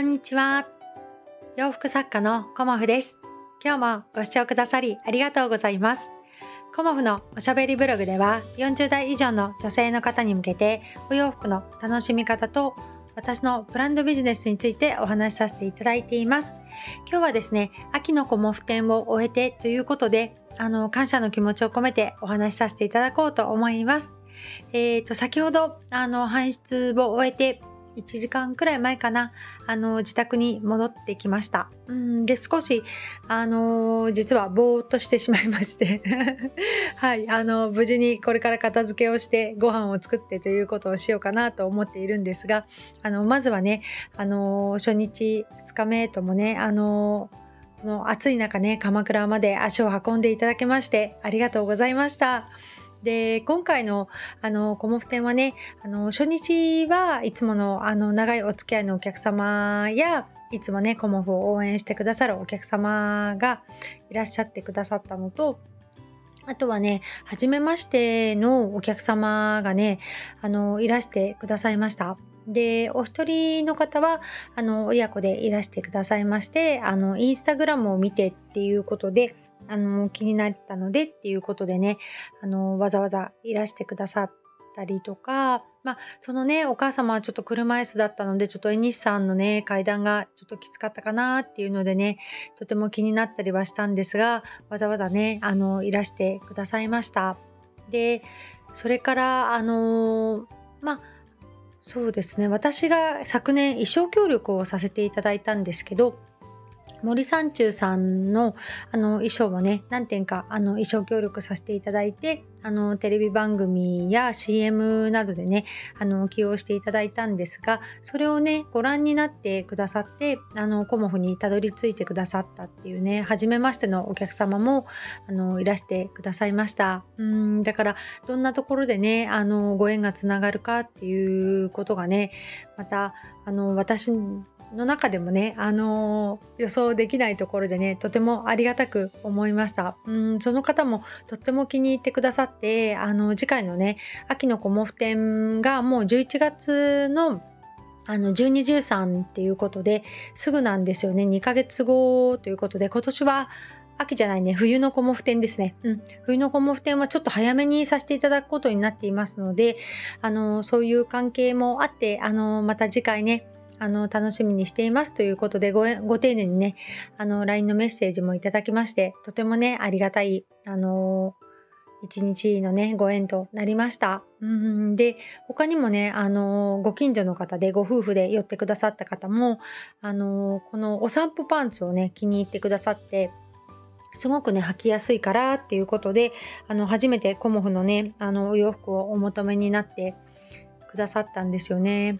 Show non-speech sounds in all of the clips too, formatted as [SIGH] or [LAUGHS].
こんにちは。洋服作家のコモフです。今日もご視聴くださりありがとうございます。コモフのおしゃべりブログでは40代以上の女性の方に向けてお洋服の楽しみ方と私のブランドビジネスについてお話しさせていただいています。今日はですね、秋のコモフ展を終えてということで、あの、感謝の気持ちを込めてお話しさせていただこうと思います。えっ、ー、と、先ほど、あの、搬出を終えて、1時間くらい前かな、あの、自宅に戻ってきました。うんで、少し、あの、実はぼーっとしてしまいまして [LAUGHS] はい、あの、無事にこれから片付けをしてご飯を作ってということをしようかなと思っているんですが、あの、まずはね、あの、初日、2日目ともね、あの、この暑い中ね、鎌倉まで足を運んでいただきましてありがとうございました。で、今回の、あの、コモフ展はね、あの、初日はいつもの、あの、長いお付き合いのお客様や、いつもね、コモフを応援してくださるお客様がいらっしゃってくださったのと、あとはね、初めましてのお客様がね、あの、いらしてくださいました。で、お一人の方は、あの、親子でいらしてくださいまして、あの、インスタグラムを見てっていうことで、あの、気になったのでっていうことでね、あの、わざわざいらしてくださったりとか、まあ、そのね、お母様はちょっと車椅子だったので、ちょっと絵西さんのね、階段がちょっときつかったかなっていうのでね、とても気になったりはしたんですが、わざわざね、あの、いらしてくださいました。で、それから、あのまあ、そうですね、私が昨年衣装協力をさせていただいたんですけど、森三中さんのあの衣装をね、何点かあの衣装協力させていただいて、あのテレビ番組や CM などでね、あの起用していただいたんですが、それをね、ご覧になってくださって、あのコモフにたどり着いてくださったっていうね、初めましてのお客様もあのいらしてくださいました。うんだからどんなところでね、あのご縁がつながるかっていうことがね、またあの私の中でもね、あのー、予想できないところでね、とてもありがたく思いました。うん、その方もとっても気に入ってくださって、あの、次回のね、秋のコモフ展がもう11月のあの、12、13っていうことで、すぐなんですよね。2ヶ月後ということで、今年は秋じゃないね、冬のコモフ展ですね。うん。冬のコモフ展はちょっと早めにさせていただくことになっていますので、あの、そういう関係もあって、あの、また次回ね、あの、楽しみにしていますということでご、ご丁寧にね、あの、LINE のメッセージもいただきまして、とてもね、ありがたい、あの一日のね、ご縁となりました。うんで、他にもね、あのご近所の方で、ご夫婦で寄ってくださった方も、あのこのお散歩パンツをね、気に入ってくださって、すごくね、履きやすいからっていうことで、あの、初めてコモフのね、あの、お洋服をお求めになってくださったんですよね。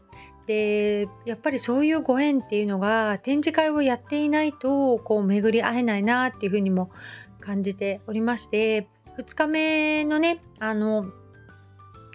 でやっぱりそういうご縁っていうのが展示会をやっていないとこう巡り合えないなっていうふうにも感じておりまして2日目のねあの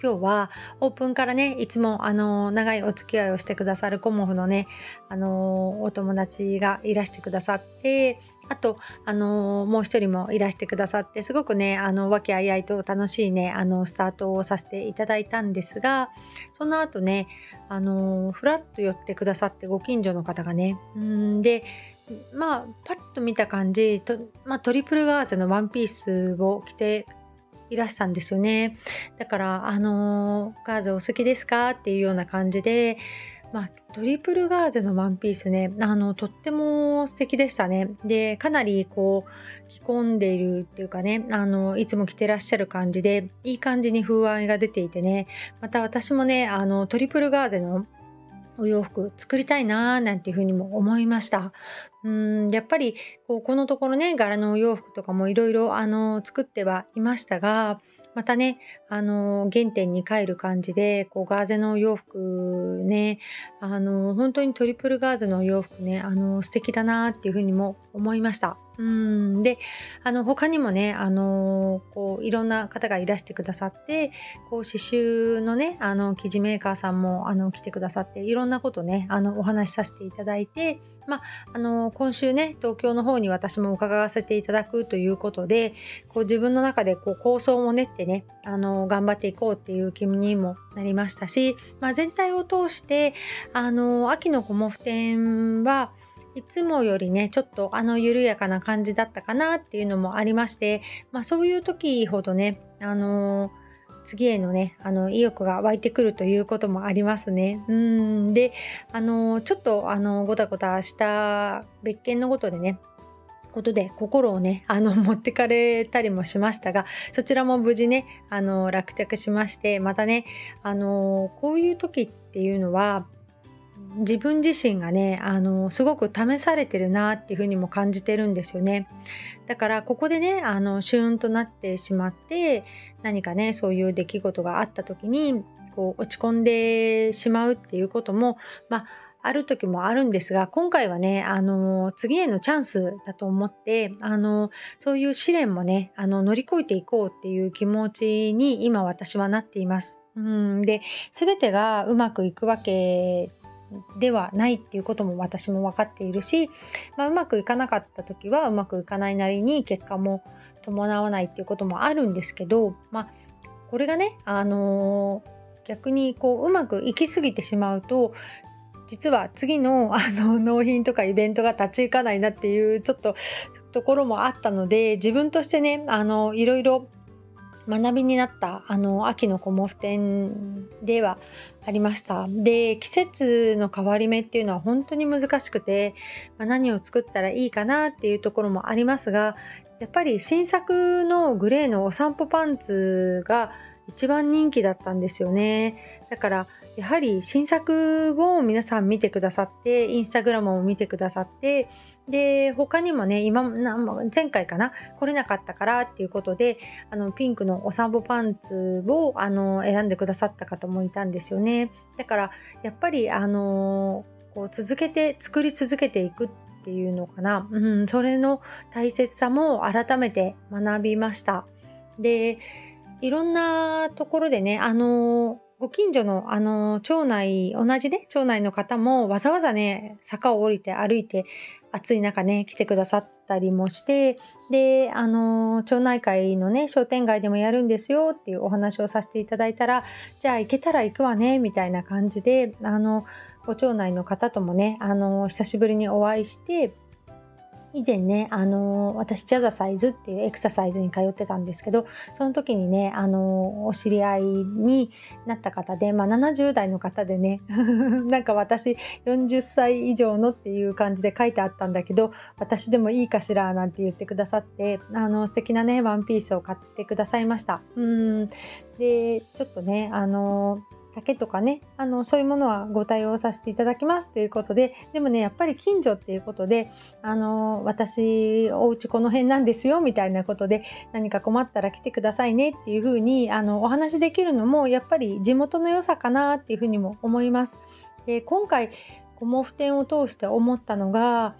今日はオープンからねいつもあの長いお付き合いをしてくださるコモフのねあのお友達がいらしてくださってあと、あのもう一人もいらしてくださって、すごくね、あの、和気あいあいと楽しいね、あの、スタートをさせていただいたんですが、その後ね、あのふらっと寄ってくださって、ご近所の方がね、うんで、まあ、パッと見た感じ、とまあ、トリプルガーゼのワンピースを着ていらしたんですよね。だから、あのガーゼお好きですか？っていうような感じで、まあ、トリプルガーゼのワンピースね、あの、とっても素敵でしたね。で、かなりこう、着込んでいるっていうかね、あの、いつも着てらっしゃる感じで、いい感じに風合いが出ていてね、また私もね、あの、トリプルガーゼのお洋服作りたいなーなんていうふうにも思いました。うんやっぱりこうこのところね柄のお洋服とかもいろいろ作ってはいましたがまたね、あの、原点に帰る感じで、こう、ガーゼのお洋服ね、あの、本当にトリプルガーゼのお洋服ね、あの、素敵だなっていうふうにも思いました。うん。で、あの、他にもね、あの、こう、いろんな方がいらしてくださって、こう、刺繍のね、あの、生地メーカーさんも、あの、来てくださって、いろんなことね、あの、お話しさせていただいて、まあ、あの今週ね東京の方に私も伺わせていただくということでこう自分の中でこう構想も練ってねあの頑張っていこうっていう気にもなりましたし、まあ、全体を通してあの秋のコモフ展はいつもよりねちょっとあの緩やかな感じだったかなっていうのもありまして、まあ、そういう時ほどねあの次へのねあの意欲が湧いてくるということもありますね。うんであのちょっとあのごたごたした別件のことでねことで心をねあの [LAUGHS] 持ってかれたりもしましたがそちらも無事ねあの落着しましてまたねあのこういう時っていうのは自分自身がねあのすごく試されてるなっていうふうにも感じてるんですよねだからここでねあのシューンとなってしまって何かねそういう出来事があった時にこう落ち込んでしまうっていうこともまあある時もあるんですが今回はねあの次へのチャンスだと思ってあのそういう試練もねあの乗り越えていこうっていう気持ちに今私はなっています。うんで全てがうまくいくわけではないっていうことも私も分かっているし、まあ、うまくいかなかった時はうまくいかないなりに結果も伴わないっていうこともあるんですけど、まあ、これがね、あのー、逆にこううまくいきすぎてしまうと実は次のあの納品とかイベントが立ち行かないなっていうちょっとところもあったので自分としてねあのいろいろ学びになったあの秋のコモフ展ではありました。で季節の変わり目っていうのは本当に難しくて、まあ、何を作ったらいいかなっていうところもありますがやっぱり新作のグレーのお散歩パンツが一番人気だったんですよね。だからやはり新作を皆さん見てくださってインスタグラムを見てくださってで他にもね今前回かな来れなかったからっていうことであのピンクのお散歩パンツをあの選んでくださった方もいたんですよね。だからやっぱりあのこう続けて作り続けていくっていうのかな、うん、それの大切さも改めて学びました。でいろんなところでねあのご近所のあの町内同じね町内の方もわざわざね坂を降りて歩いて暑い中ね来てくださったりもしてであの町内会のね商店街でもやるんですよっていうお話をさせていただいたらじゃあ行けたら行くわねみたいな感じであのご町内の方ともねあの久しぶりにお会いして以前ね、あのー、私、ジャザサイズっていうエクササイズに通ってたんですけど、その時にね、あのー、お知り合いになった方で、まあ、70代の方でね、[LAUGHS] なんか私、40歳以上のっていう感じで書いてあったんだけど、私でもいいかしらなんて言ってくださって、あの、素敵なね、ワンピースを買ってくださいました。うん。で、ちょっとね、あのー竹とかねあのそういうものはご対応させていただきますということででもねやっぱり近所っていうことであの私お家この辺なんですよみたいなことで何か困ったら来てくださいねっていうふうにあのお話できるのもやっぱり地元の良さかなっていうふうにも思います。で今回コモフ展を通して思ったのが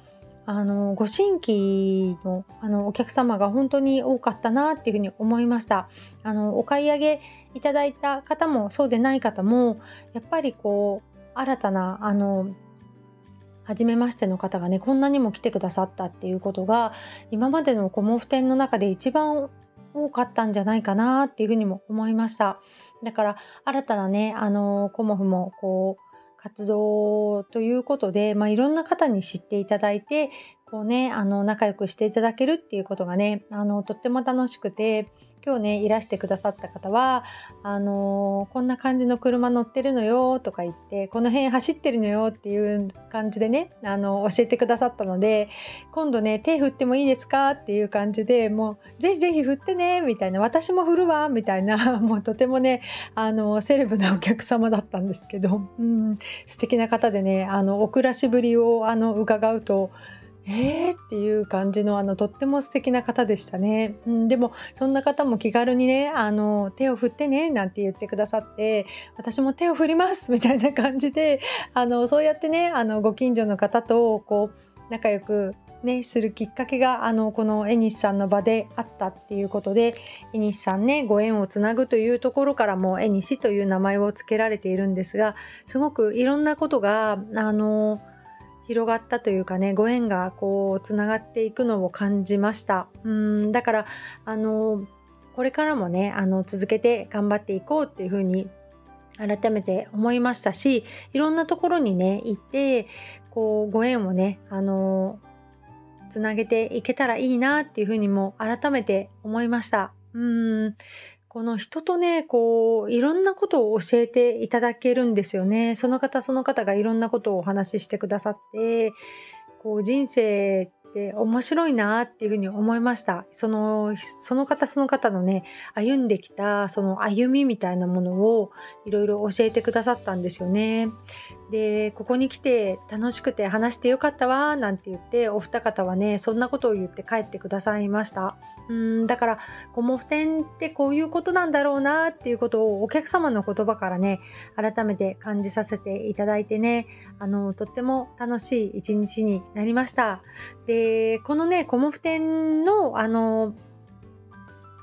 あのご新規のあのお客様が本当に多かったなっていうふうに思いました。あのお買い上げいただいた方もそうでない方もやっぱりこう新たなあの初めましての方がねこんなにも来てくださったっていうことが今までのコモフ展の中で一番多かったんじゃないかなっていうふうにも思いました。だから新たなねあのコモフもこう活動ということで、まあ、いろんな方に知っていただいてこうねあの仲良くしていただけるっていうことがねあのとっても楽しくて今日ねいらしてくださった方はあのー、こんな感じの車乗ってるのよとか言ってこの辺走ってるのよっていう感じでねあの教えてくださったので今度ね手振ってもいいですか？っていう感じでもうぜひぜひ振ってねみたいな私も振るわみたいな [LAUGHS] もうとてもねあのセレブなお客様だったんですけど、うん、素敵な方でねあのお暮らしぶりをあの伺うとえーっていう感じのあのとっても素敵な方でしたね、うん、でもそんな方も気軽にねあの手を振ってねなんて言ってくださって私も手を振りますみたいな感じであのそうやってねあのご近所の方とこう仲良くね、するきっかけがあのこのエニスさんの場であったっていうことでエニスさんねご縁をつなぐというところからもエニシという名前を付けられているんですがすごくいろんなことがあの広がったというかねご縁がこうつながっていくのを感じました。うんだからあのこれからもねあの続けて頑張っていこうっていうふうに改めて思いましたしいろんなところにね行ってこうご縁をねあのつなげていけたらいいなっていうふうにも改めて思いました。うん。この人とね、こう、いろんなことを教えていただけるんですよね。その方その方がいろんなことをお話ししてくださって、こう、人生って面白いなっていうふうに思いました。その、その方その方のね、歩んできたその歩みみたいなものをいろいろ教えてくださったんですよね。で、ここに来て楽しくて話してよかったわなんて言って、お二方はね、そんなことを言って帰ってくださいました。うんだからコモフ展ってこういうことなんだろうなっていうことをお客様の言葉からね改めて感じさせていただいてねあのとっても楽しい一日になりましたでこのねコモフ展のあの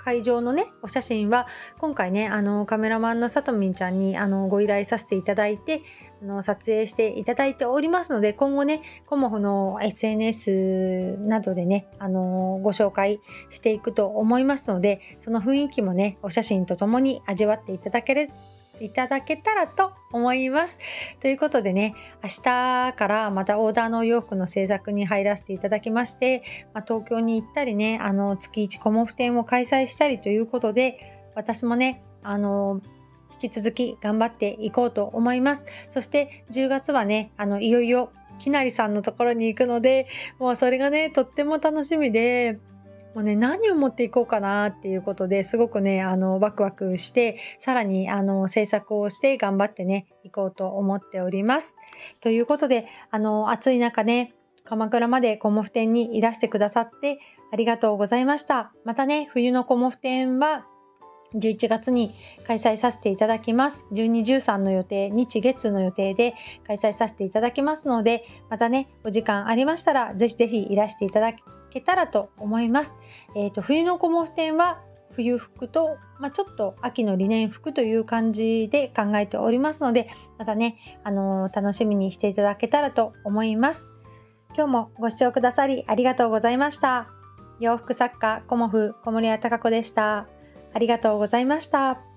会場のね、お写真は、今回ね、あの、カメラマンのさとみんちゃんに、あの、ご依頼させていただいて、あの、撮影していただいておりますので、今後ね、コモフの SNS などでね、あの、ご紹介していくと思いますので、その雰囲気もね、お写真とともに味わっていただけるいただけたらと思います。ということでね、明日からまたオーダーのお洋服の制作に入らせていただきまして、まあ、東京に行ったりね、あの月1コモフ展を開催したりということで、私もね、あの引き続き頑張っていこうと思います。そして10月はね、あのいよいよきなりさんのところに行くので、もうそれがね、とっても楽しみで、もうね、何を持っていこうかなっていうことですごくね、あの、ワクワクして、さらに、あの、制作をして頑張ってね、行こうと思っております。ということで、あの、暑い中ね、鎌倉までコモフ展にいらしてくださってありがとうございました。またね、冬のコモフ展は11月に開催させていただきます。12、13の予定、日月の予定で開催させていただきますので、またね、お時間ありましたら、ぜひぜひいらしていただきけたらと思います。え、ー、と、冬のコモフ展は冬服と、まあ、ちょっと秋のリネン服という感じで考えておりますので、またね、あのー、楽しみにしていただけたらと思います。今日もご視聴くださりありがとうございました。洋服作家コモフ小森屋隆子でした。ありがとうございました。